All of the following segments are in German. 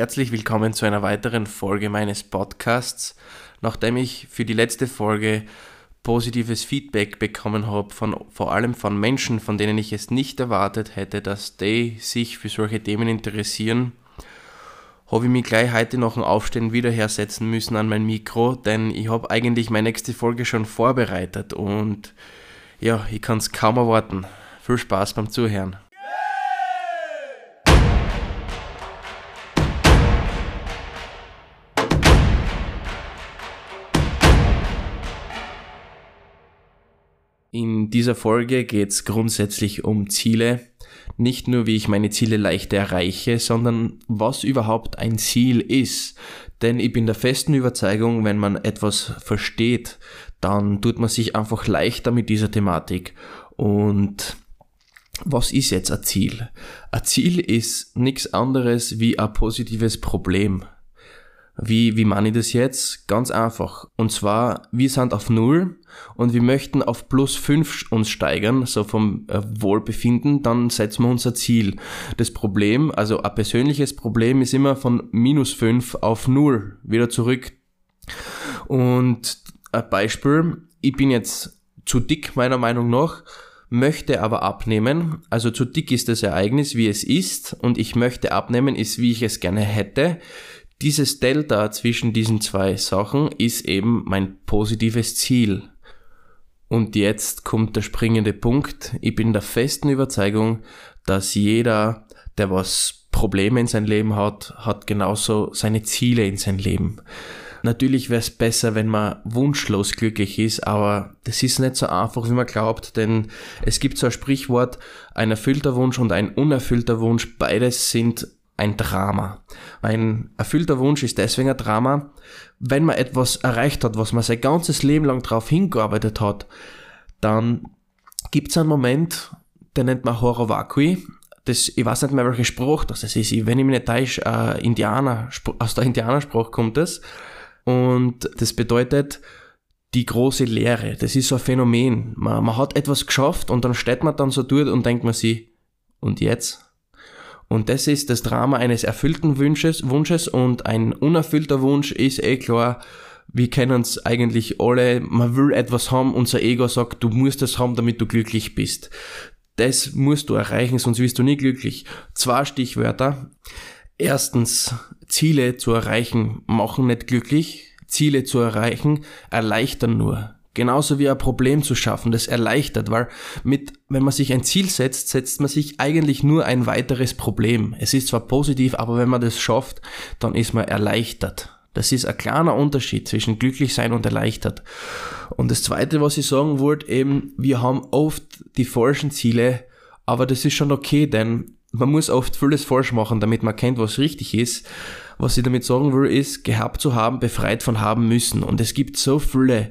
Herzlich willkommen zu einer weiteren Folge meines Podcasts. Nachdem ich für die letzte Folge positives Feedback bekommen habe, von, vor allem von Menschen, von denen ich es nicht erwartet hätte, dass die sich für solche Themen interessieren, habe ich mich gleich heute nach dem Aufstehen wieder hersetzen müssen an mein Mikro, denn ich habe eigentlich meine nächste Folge schon vorbereitet und ja, ich kann es kaum erwarten. Viel Spaß beim Zuhören. In dieser Folge geht es grundsätzlich um Ziele. Nicht nur, wie ich meine Ziele leichter erreiche, sondern was überhaupt ein Ziel ist. Denn ich bin der festen Überzeugung, wenn man etwas versteht, dann tut man sich einfach leichter mit dieser Thematik. Und was ist jetzt ein Ziel? Ein Ziel ist nichts anderes wie ein positives Problem. Wie, wie meine ich das jetzt? Ganz einfach. Und zwar, wir sind auf Null und wir möchten auf plus fünf uns steigern, so vom äh, Wohlbefinden, dann setzen wir unser Ziel. Das Problem, also ein persönliches Problem ist immer von minus fünf auf Null wieder zurück. Und ein Beispiel, ich bin jetzt zu dick meiner Meinung nach, möchte aber abnehmen. Also zu dick ist das Ereignis, wie es ist, und ich möchte abnehmen, ist wie ich es gerne hätte. Dieses Delta zwischen diesen zwei Sachen ist eben mein positives Ziel. Und jetzt kommt der springende Punkt. Ich bin der festen Überzeugung, dass jeder, der was Probleme in sein Leben hat, hat genauso seine Ziele in sein Leben. Natürlich wäre es besser, wenn man wunschlos glücklich ist, aber das ist nicht so einfach, wie man glaubt, denn es gibt so ein Sprichwort, ein erfüllter Wunsch und ein unerfüllter Wunsch, beides sind ein Drama. Ein erfüllter Wunsch ist deswegen ein Drama, wenn man etwas erreicht hat, was man sein ganzes Leben lang darauf hingearbeitet hat, dann gibt es einen Moment, den nennt man Horror Vacui. Das, ich weiß nicht mehr, welcher Spruch das ist. Wenn ich mich nicht täusche, äh, Indianer, aus der Indianerspruch kommt das. Und das bedeutet, die große Leere. Das ist so ein Phänomen. Man, man hat etwas geschafft und dann steht man dann so dort und denkt man sich, und jetzt? Und das ist das Drama eines erfüllten Wunsches, Wunsches und ein unerfüllter Wunsch ist eh klar, wir kennen es eigentlich alle, man will etwas haben, unser Ego sagt, du musst es haben, damit du glücklich bist. Das musst du erreichen, sonst wirst du nie glücklich. Zwei Stichwörter. Erstens, Ziele zu erreichen machen nicht glücklich. Ziele zu erreichen erleichtern nur. Genauso wie ein Problem zu schaffen, das erleichtert, weil mit, wenn man sich ein Ziel setzt, setzt man sich eigentlich nur ein weiteres Problem. Es ist zwar positiv, aber wenn man das schafft, dann ist man erleichtert. Das ist ein kleiner Unterschied zwischen glücklich sein und erleichtert. Und das zweite, was ich sagen wollte, eben, wir haben oft die falschen Ziele, aber das ist schon okay, denn man muss oft vieles falsch machen, damit man kennt, was richtig ist. Was ich damit sagen will, ist, gehabt zu haben, befreit von haben müssen. Und es gibt so viele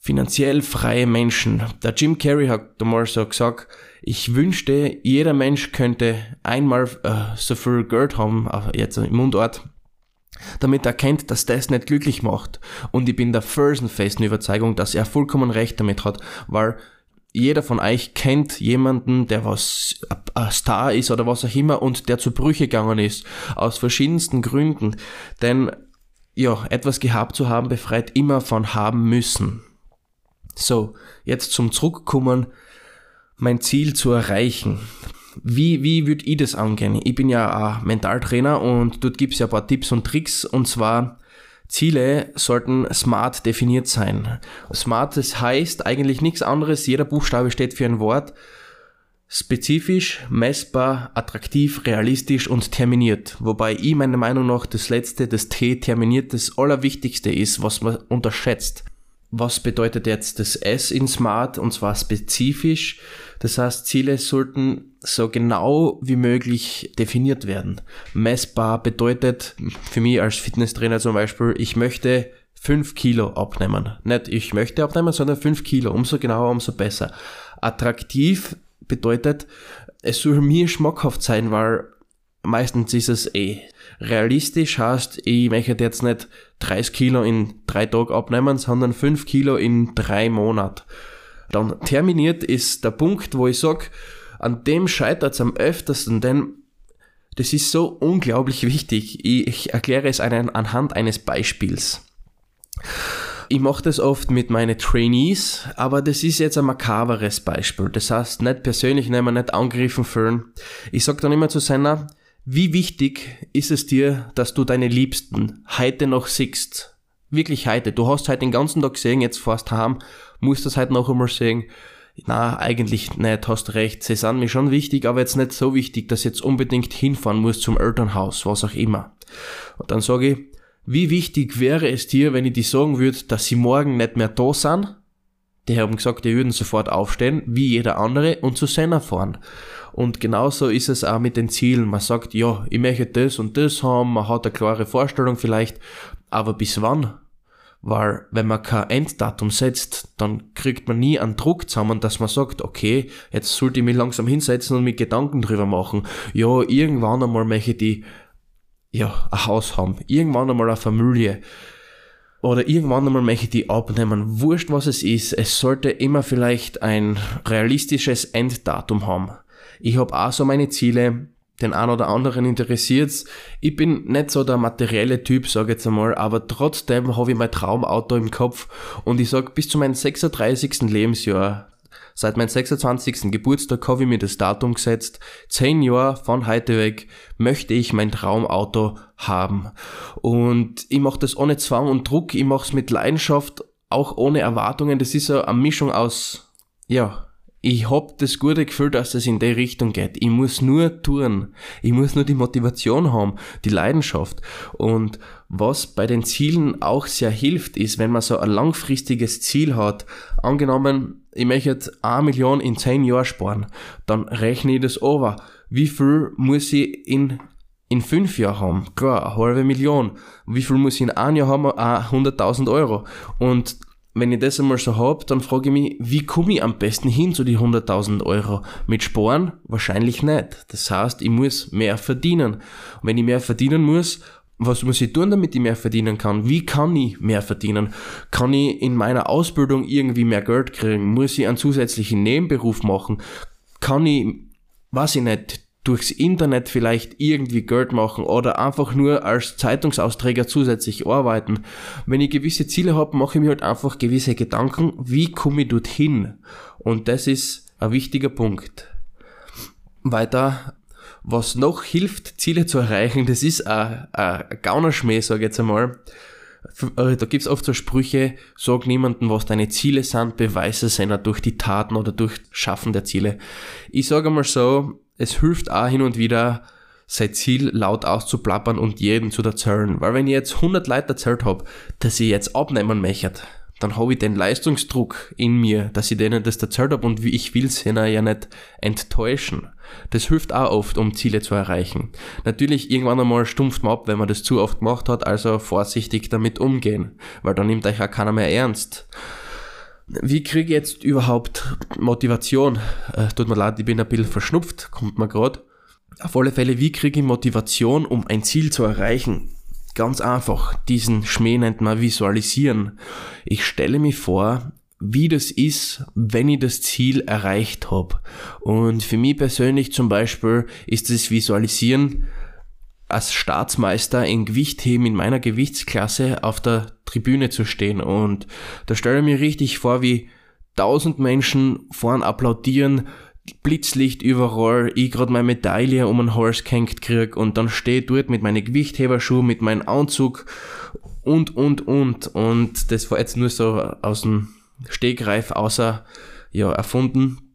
finanziell freie Menschen. Der Jim Carrey hat damals so gesagt, ich wünschte, jeder Mensch könnte einmal äh, so viel Geld haben, äh, jetzt im Mundort, damit er kennt, dass das nicht glücklich macht. Und ich bin der felsenfesten Überzeugung, dass er vollkommen recht damit hat, weil jeder von euch kennt jemanden, der was ein Star ist oder was auch immer und der zu Brüche gegangen ist. Aus verschiedensten Gründen. Denn, ja, etwas gehabt zu haben befreit immer von haben müssen. So, jetzt zum Zurückkommen, mein Ziel zu erreichen. Wie, wie würde ich das angehen? Ich bin ja ein Mentaltrainer und dort gibt es ja ein paar Tipps und Tricks und zwar Ziele sollten smart definiert sein. Smart, das heißt eigentlich nichts anderes, jeder Buchstabe steht für ein Wort. Spezifisch, messbar, attraktiv, realistisch und terminiert. Wobei ich meiner Meinung nach das letzte, das T terminiert, das Allerwichtigste ist, was man unterschätzt. Was bedeutet jetzt das S in Smart und zwar spezifisch? Das heißt, Ziele sollten so genau wie möglich definiert werden. Messbar bedeutet für mich als Fitnesstrainer zum Beispiel, ich möchte 5 Kilo abnehmen. Nicht ich möchte abnehmen, sondern 5 Kilo. Umso genauer, umso besser. Attraktiv bedeutet, es soll mir schmackhaft sein, weil meistens ist es eh. Realistisch heißt, ich möchte jetzt nicht 30 Kilo in drei Tagen abnehmen, sondern 5 Kilo in drei Monaten. Dann terminiert ist der Punkt, wo ich sag, an dem scheitert es am öftesten, denn das ist so unglaublich wichtig. Ich, ich erkläre es einen, anhand eines Beispiels. Ich mache das oft mit meinen Trainees, aber das ist jetzt ein makaberes Beispiel. Das heißt, nicht persönlich nehmen, nicht angegriffen fühlen. Ich sag dann immer zu seiner, wie wichtig ist es dir, dass du deine Liebsten heute noch siehst? Wirklich heute. Du hast heute den ganzen Tag gesehen, jetzt fährst heim, musst das heute noch einmal sehen. Na, eigentlich nicht, hast recht. Sie sind mir schon wichtig, aber jetzt nicht so wichtig, dass ich jetzt unbedingt hinfahren muss zum Elternhaus, was auch immer. Und dann sage ich, wie wichtig wäre es dir, wenn ich dir sagen würde, dass sie morgen nicht mehr da sind? Die haben gesagt, die würden sofort aufstehen, wie jeder andere, und zu Senna fahren. Und genauso ist es auch mit den Zielen. Man sagt, ja, ich möchte das und das haben, man hat eine klare Vorstellung vielleicht, aber bis wann? Weil wenn man kein Enddatum setzt, dann kriegt man nie einen Druck zusammen, dass man sagt, okay, jetzt sollte ich mich langsam hinsetzen und mir Gedanken drüber machen. Ja, irgendwann einmal möchte ich ja, ein Haus haben, irgendwann einmal eine Familie oder irgendwann einmal möchte ich die abnehmen. Wurscht, was es ist, es sollte immer vielleicht ein realistisches Enddatum haben. Ich habe auch so meine Ziele, den einen oder anderen interessiert's. Ich bin nicht so der materielle Typ, sage jetzt einmal, aber trotzdem habe ich mein Traumauto im Kopf und ich sag bis zu meinem 36. Lebensjahr Seit meinem 26. Geburtstag habe ich mir das Datum gesetzt. Zehn Jahre von heute weg möchte ich mein Traumauto haben. Und ich mache das ohne Zwang und Druck, ich mache es mit Leidenschaft, auch ohne Erwartungen. Das ist so eine Mischung aus, ja, ich hab das gute Gefühl, dass es in die Richtung geht. Ich muss nur tun. Ich muss nur die Motivation haben, die Leidenschaft. Und was bei den Zielen auch sehr hilft, ist, wenn man so ein langfristiges Ziel hat. Angenommen, ich möchte jetzt eine Million in zehn Jahren sparen. Dann rechne ich das over. Wie viel muss ich in in fünf Jahren haben? Klar, eine halbe Million. Wie viel muss ich in einem Jahr haben? 100.000 Euro. Und wenn ich das einmal so hab, dann frage ich mich, wie komme ich am besten hin zu die 100.000 Euro? Mit Sparen? Wahrscheinlich nicht. Das heißt, ich muss mehr verdienen. Und wenn ich mehr verdienen muss, was muss ich tun, damit ich mehr verdienen kann? Wie kann ich mehr verdienen? Kann ich in meiner Ausbildung irgendwie mehr Geld kriegen? Muss ich einen zusätzlichen Nebenberuf machen? Kann ich, weiß ich nicht, durchs Internet vielleicht irgendwie Geld machen oder einfach nur als Zeitungsausträger zusätzlich arbeiten. Wenn ich gewisse Ziele habe, mache ich mir halt einfach gewisse Gedanken, wie komme ich dorthin? Und das ist ein wichtiger Punkt. Weiter, was noch hilft, Ziele zu erreichen, das ist ein, ein Gaunerschmäh, sage ich jetzt einmal. Äh, da gibt's oft so Sprüche, sag niemandem, was deine Ziele sind, beweise es einer durch die Taten oder durch Schaffen der Ziele. Ich sage einmal so, es hilft auch hin und wieder, sein Ziel laut auszuplappern und jeden zu erzählen. Weil wenn ich jetzt 100 Leute erzählt habe, dass ich jetzt abnehmen möchte, dann habe ich den Leistungsdruck in mir, dass ich denen das erzählt habe und ich will sie ja nicht enttäuschen. Das hilft auch oft, um Ziele zu erreichen. Natürlich, irgendwann einmal stumpft man ab, wenn man das zu oft gemacht hat, also vorsichtig damit umgehen, weil dann nimmt euch auch keiner mehr ernst. Wie kriege ich jetzt überhaupt Motivation? Äh, tut mir leid, ich bin ein bisschen verschnupft, kommt mir gerade. Auf alle Fälle, wie kriege ich Motivation, um ein Ziel zu erreichen? Ganz einfach, diesen Schmäh nennt man visualisieren. Ich stelle mir vor, wie das ist, wenn ich das Ziel erreicht habe. Und für mich persönlich zum Beispiel ist das Visualisieren als Staatsmeister in Gewichtheben in meiner Gewichtsklasse auf der Tribüne zu stehen. Und da stelle ich mir richtig vor, wie tausend Menschen vorn applaudieren, Blitzlicht überall, ich gerade meine Medaille um den Hals gehängt krieg und dann stehe dort mit meinen Gewichtheberschuhen, mit meinem Anzug und, und, und. Und das war jetzt nur so aus dem Stegreif außer, ja, erfunden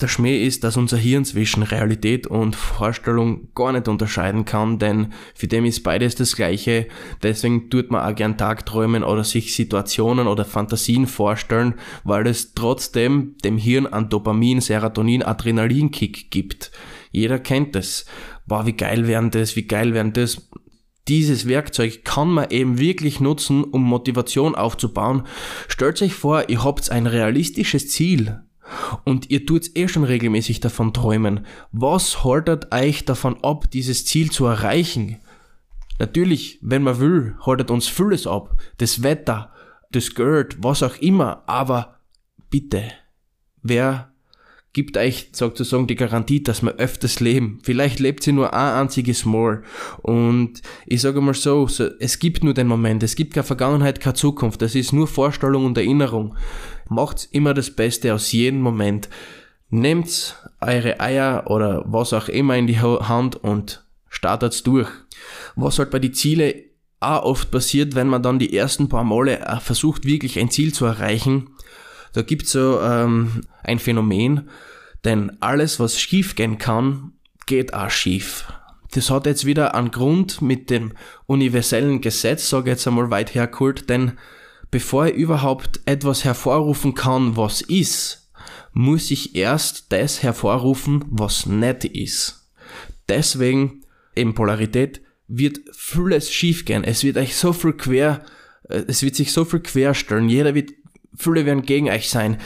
der Schmäh ist, dass unser Hirn zwischen Realität und Vorstellung gar nicht unterscheiden kann, denn für dem ist beides das Gleiche. Deswegen tut man auch gern Tagträumen oder sich Situationen oder Fantasien vorstellen, weil es trotzdem dem Hirn an Dopamin, Serotonin, Adrenalinkick gibt. Jeder kennt es. Boah, wie geil wären das, wie geil wären das. Dieses Werkzeug kann man eben wirklich nutzen, um Motivation aufzubauen. Stellt euch vor, ihr habt ein realistisches Ziel und ihr tut eh schon regelmäßig davon träumen. Was haltet euch davon ab, dieses Ziel zu erreichen? Natürlich, wenn man will, haltet uns vieles ab. Das Wetter, das Geld, was auch immer. Aber bitte, wer gibt euch sozusagen die Garantie, dass wir öfters leben. Vielleicht lebt sie nur ein einziges Mal. Und ich sage mal so, so, es gibt nur den Moment, es gibt keine Vergangenheit, keine Zukunft. Das ist nur Vorstellung und Erinnerung. Macht immer das Beste aus jedem Moment. Nehmt eure Eier oder was auch immer in die Hand und startet's durch. Was halt bei den Zielen auch oft passiert, wenn man dann die ersten paar Male äh, versucht, wirklich ein Ziel zu erreichen, da gibt's so ähm, ein Phänomen, denn alles, was schief gehen kann, geht auch schief. Das hat jetzt wieder einen Grund mit dem universellen Gesetz, sage ich jetzt einmal weit hergeholt, denn bevor ich überhaupt etwas hervorrufen kann, was ist, muss ich erst das hervorrufen, was nicht ist. Deswegen, eben Polarität, wird vieles schief gehen. Es wird euch so viel quer, äh, es wird sich so viel querstellen. Jeder wird Viele werden gegen euch sein.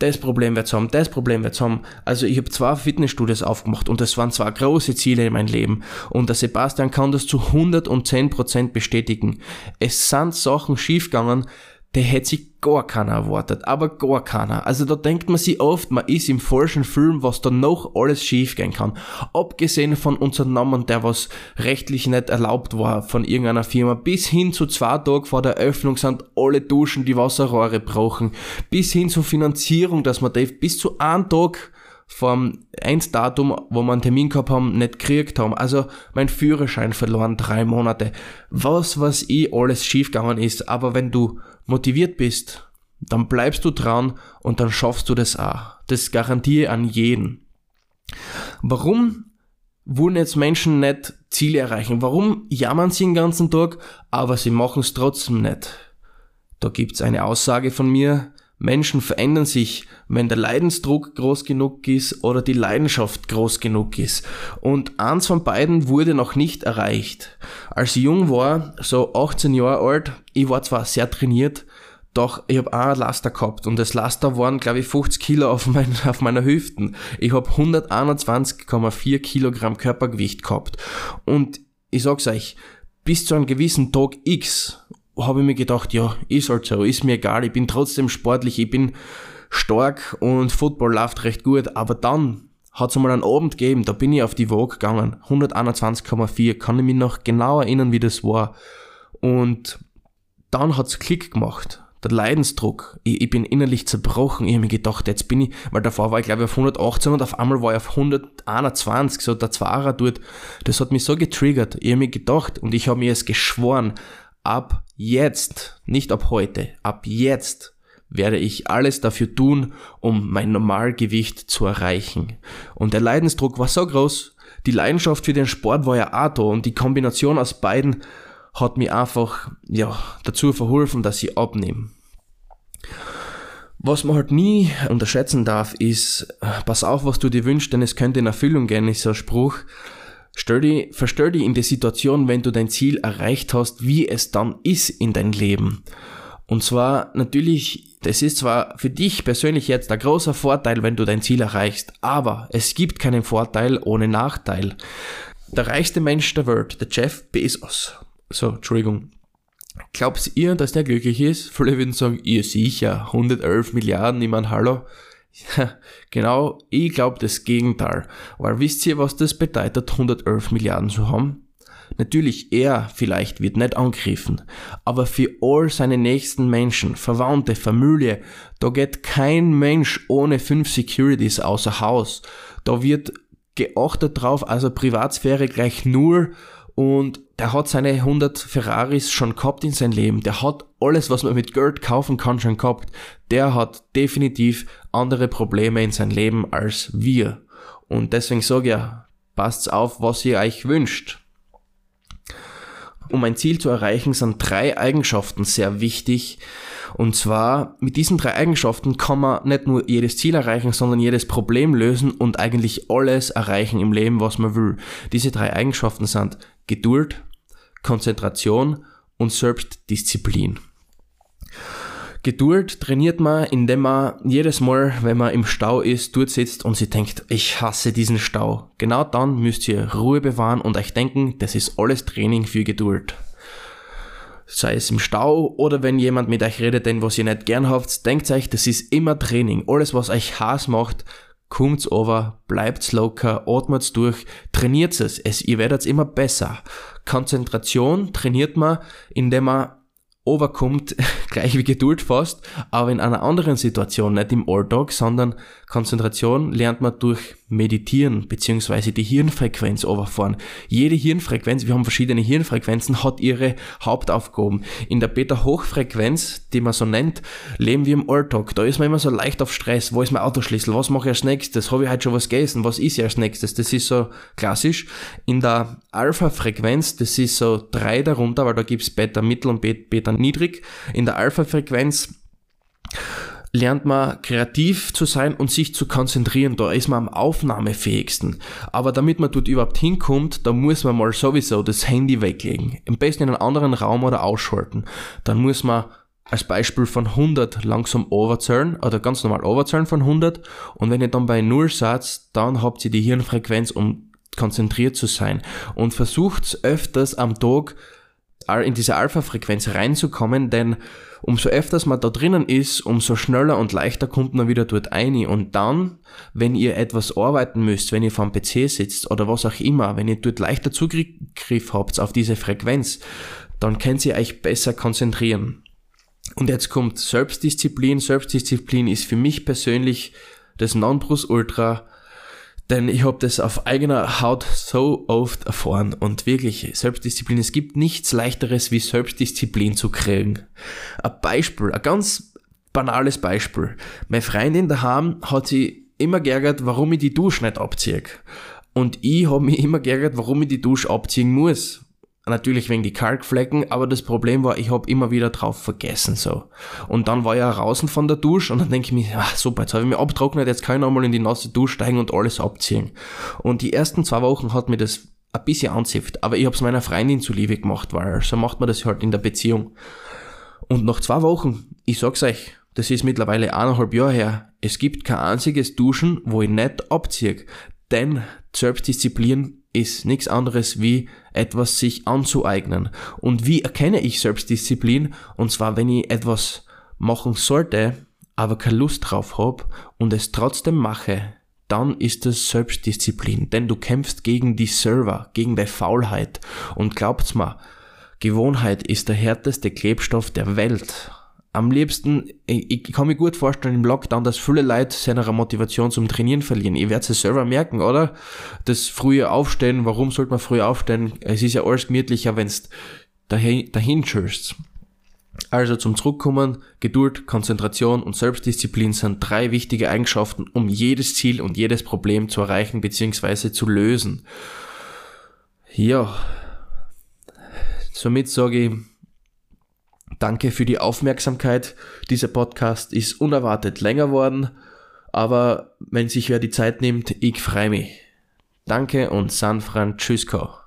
Das Problem wird's haben, das Problem wird's haben. Also ich habe zwei Fitnessstudios aufgemacht und das waren zwei große Ziele in meinem Leben. Und der Sebastian kann das zu 110% bestätigen. Es sind Sachen schiefgegangen, der hätte sich gar keiner erwartet, aber gar keiner. Also da denkt man sich oft, man ist im falschen Film, was da noch alles schiefgehen kann. Abgesehen von unserem Namen, der was rechtlich nicht erlaubt war von irgendeiner Firma, bis hin zu zwei Tagen vor der Öffnung sind alle Duschen, die Wasserrohre brauchen, bis hin zur Finanzierung, dass man darf, bis zu einem Tag vom eins Datum, wo wir einen Termin gehabt haben, nicht gekriegt haben. Also mein Führerschein verloren, drei Monate. Was, was eh alles schiefgegangen ist. Aber wenn du motiviert bist, dann bleibst du dran und dann schaffst du das auch. Das garantiere an jeden. Warum wollen jetzt Menschen nicht Ziele erreichen? Warum jammern sie den ganzen Tag, aber sie machen es trotzdem nicht? Da gibt's eine Aussage von mir, Menschen verändern sich, wenn der Leidensdruck groß genug ist oder die Leidenschaft groß genug ist. Und eins von beiden wurde noch nicht erreicht. Als ich jung war, so 18 Jahre alt, ich war zwar sehr trainiert, doch ich habe auch ein Laster gehabt und das Laster waren, glaube ich, 50 Kilo auf, mein, auf meiner Hüften. Ich habe 121,4 Kilogramm Körpergewicht gehabt. Und ich sag's euch, bis zu einem gewissen Tag X habe ich mir gedacht, ja, ist halt so, ist mir egal, ich bin trotzdem sportlich, ich bin stark und Football läuft recht gut, aber dann hat es einmal einen Abend gegeben, da bin ich auf die Waage gegangen, 121,4, kann ich mich noch genau erinnern, wie das war. Und dann hat's Klick gemacht. Der Leidensdruck. Ich, ich bin innerlich zerbrochen. Ich habe mir gedacht, jetzt bin ich, weil davor war ich glaube ich auf 118 und auf einmal war ich auf 121, so der Zweier dort. Das hat mich so getriggert. Ich habe mir gedacht und ich habe mir es geschworen, ab jetzt, nicht ab heute, ab jetzt werde ich alles dafür tun, um mein Normalgewicht zu erreichen. Und der Leidensdruck war so groß, die Leidenschaft für den Sport war ja auch da und die Kombination aus beiden hat mir einfach, ja, dazu verholfen, dass ich abnehme. Was man halt nie unterschätzen darf, ist, pass auf, was du dir wünschst, denn es könnte in Erfüllung gehen, ist so ein Spruch. Stell dich, verstell dich in die Situation, wenn du dein Ziel erreicht hast, wie es dann ist in dein Leben. Und zwar natürlich, das ist zwar für dich persönlich jetzt ein großer Vorteil, wenn du dein Ziel erreichst, aber es gibt keinen Vorteil ohne Nachteil. Der reichste Mensch der Welt, der Jeff Bezos. So, Entschuldigung. Glaubt ihr, dass der glücklich ist? Viele würden sagen, ihr sicher, 111 Milliarden, ich meine, hallo. Ja, genau, ich glaube das Gegenteil. Weil wisst ihr, was das bedeutet, 111 Milliarden zu haben? Natürlich, er vielleicht wird nicht angegriffen, aber für all seine nächsten Menschen, Verwandte, Familie, da geht kein Mensch ohne fünf Securities außer Haus. Da wird geachtet drauf, also Privatsphäre gleich null und der hat seine 100 Ferraris schon gehabt in sein Leben. Der hat alles, was man mit Geld kaufen kann, schon gehabt. Der hat definitiv andere Probleme in sein Leben als wir. Und deswegen sage ich ja, passt auf, was ihr euch wünscht. Um ein Ziel zu erreichen, sind drei Eigenschaften sehr wichtig. Und zwar, mit diesen drei Eigenschaften kann man nicht nur jedes Ziel erreichen, sondern jedes Problem lösen und eigentlich alles erreichen im Leben, was man will. Diese drei Eigenschaften sind Geduld, Konzentration und Selbstdisziplin. Geduld trainiert man, indem man jedes Mal, wenn man im Stau ist, dort sitzt und sich denkt, ich hasse diesen Stau. Genau dann müsst ihr Ruhe bewahren und euch denken, das ist alles Training für Geduld. Sei es im Stau oder wenn jemand mit euch redet, den was ihr nicht gern habt, denkt euch, das ist immer Training. Alles, was euch Hass macht, kommt's over, bleibt's locker, atmet's durch, trainiert's es, es ihr werdet's immer besser. Konzentration trainiert man, indem man overkommt, gleich wie Geduld fast, aber in einer anderen Situation, nicht im Alltag, sondern Konzentration lernt man durch Meditieren, beziehungsweise die Hirnfrequenz overfahren. Jede Hirnfrequenz, wir haben verschiedene Hirnfrequenzen, hat ihre Hauptaufgaben. In der Beta-Hochfrequenz, die man so nennt, leben wir im Alltag. Da ist man immer so leicht auf Stress. Wo ist mein Autoschlüssel? Was mache ich als nächstes? Habe ich heute schon was gegessen? Was ist ich als nächstes? Das ist so klassisch. In der Alpha-Frequenz, das ist so drei darunter, weil da gibt's Beta mittel und Beta niedrig. In der Alpha-Frequenz lernt man kreativ zu sein und sich zu konzentrieren. Da ist man am aufnahmefähigsten. Aber damit man dort überhaupt hinkommt, da muss man mal sowieso das Handy weglegen. Am besten in einen anderen Raum oder ausschalten. Dann muss man als Beispiel von 100 langsam overzählen oder ganz normal overzählen von 100 und wenn ihr dann bei 0 seid, dann habt ihr die Hirnfrequenz, um konzentriert zu sein und versucht öfters am Tag in diese Alpha-Frequenz reinzukommen, denn umso öfters man da drinnen ist, umso schneller und leichter kommt man wieder dort ein. Und dann, wenn ihr etwas arbeiten müsst, wenn ihr vom PC sitzt oder was auch immer, wenn ihr dort leichter Zugriff habt auf diese Frequenz, dann könnt ihr euch besser konzentrieren. Und jetzt kommt Selbstdisziplin. Selbstdisziplin ist für mich persönlich das Nonplusultra denn ich habe das auf eigener Haut so oft erfahren und wirklich Selbstdisziplin. Es gibt nichts leichteres wie Selbstdisziplin zu kriegen. Ein Beispiel, ein ganz banales Beispiel. Meine Freundin daheim hat sie immer geärgert, warum ich die Dusche nicht abziehe. Und ich habe mich immer geärgert, warum ich die Dusche abziehen muss natürlich wegen die Kalkflecken, aber das Problem war, ich habe immer wieder drauf vergessen so. Und dann war ich ja draußen von der Dusche und dann denke ich mir, ach, super, jetzt habe ich mich abtrocknet, jetzt kann ich nochmal in die nasse Dusche steigen und alles abziehen. Und die ersten zwei Wochen hat mir das ein bisschen anzipft, aber ich habe es meiner Freundin zuliebe gemacht, weil so macht man das halt in der Beziehung. Und nach zwei Wochen, ich sag's euch, das ist mittlerweile eineinhalb Jahre her, es gibt kein einziges Duschen, wo ich nicht abziehe. Denn Selbstdisziplin ist nichts anderes wie etwas sich anzueignen. Und wie erkenne ich Selbstdisziplin? Und zwar, wenn ich etwas machen sollte, aber keine Lust drauf habe und es trotzdem mache, dann ist es Selbstdisziplin. Denn du kämpfst gegen die Server, gegen die Faulheit. Und glaubt's mir, Gewohnheit ist der härteste Klebstoff der Welt am liebsten, ich, ich, kann mir gut vorstellen im Lockdown, dass viele Leute seine Motivation zum Trainieren verlieren. Ihr werdet es selber merken, oder? Das frühe Aufstehen, warum sollte man früh aufstehen? Es ist ja alles gemütlicher, wenn dahin, dahin schürst. Also zum Zurückkommen, Geduld, Konzentration und Selbstdisziplin sind drei wichtige Eigenschaften, um jedes Ziel und jedes Problem zu erreichen bzw. zu lösen. Ja, somit sage ich, Danke für die Aufmerksamkeit. Dieser Podcast ist unerwartet länger worden, aber wenn sich wer die Zeit nimmt, ich freue mich. Danke und San Francisco.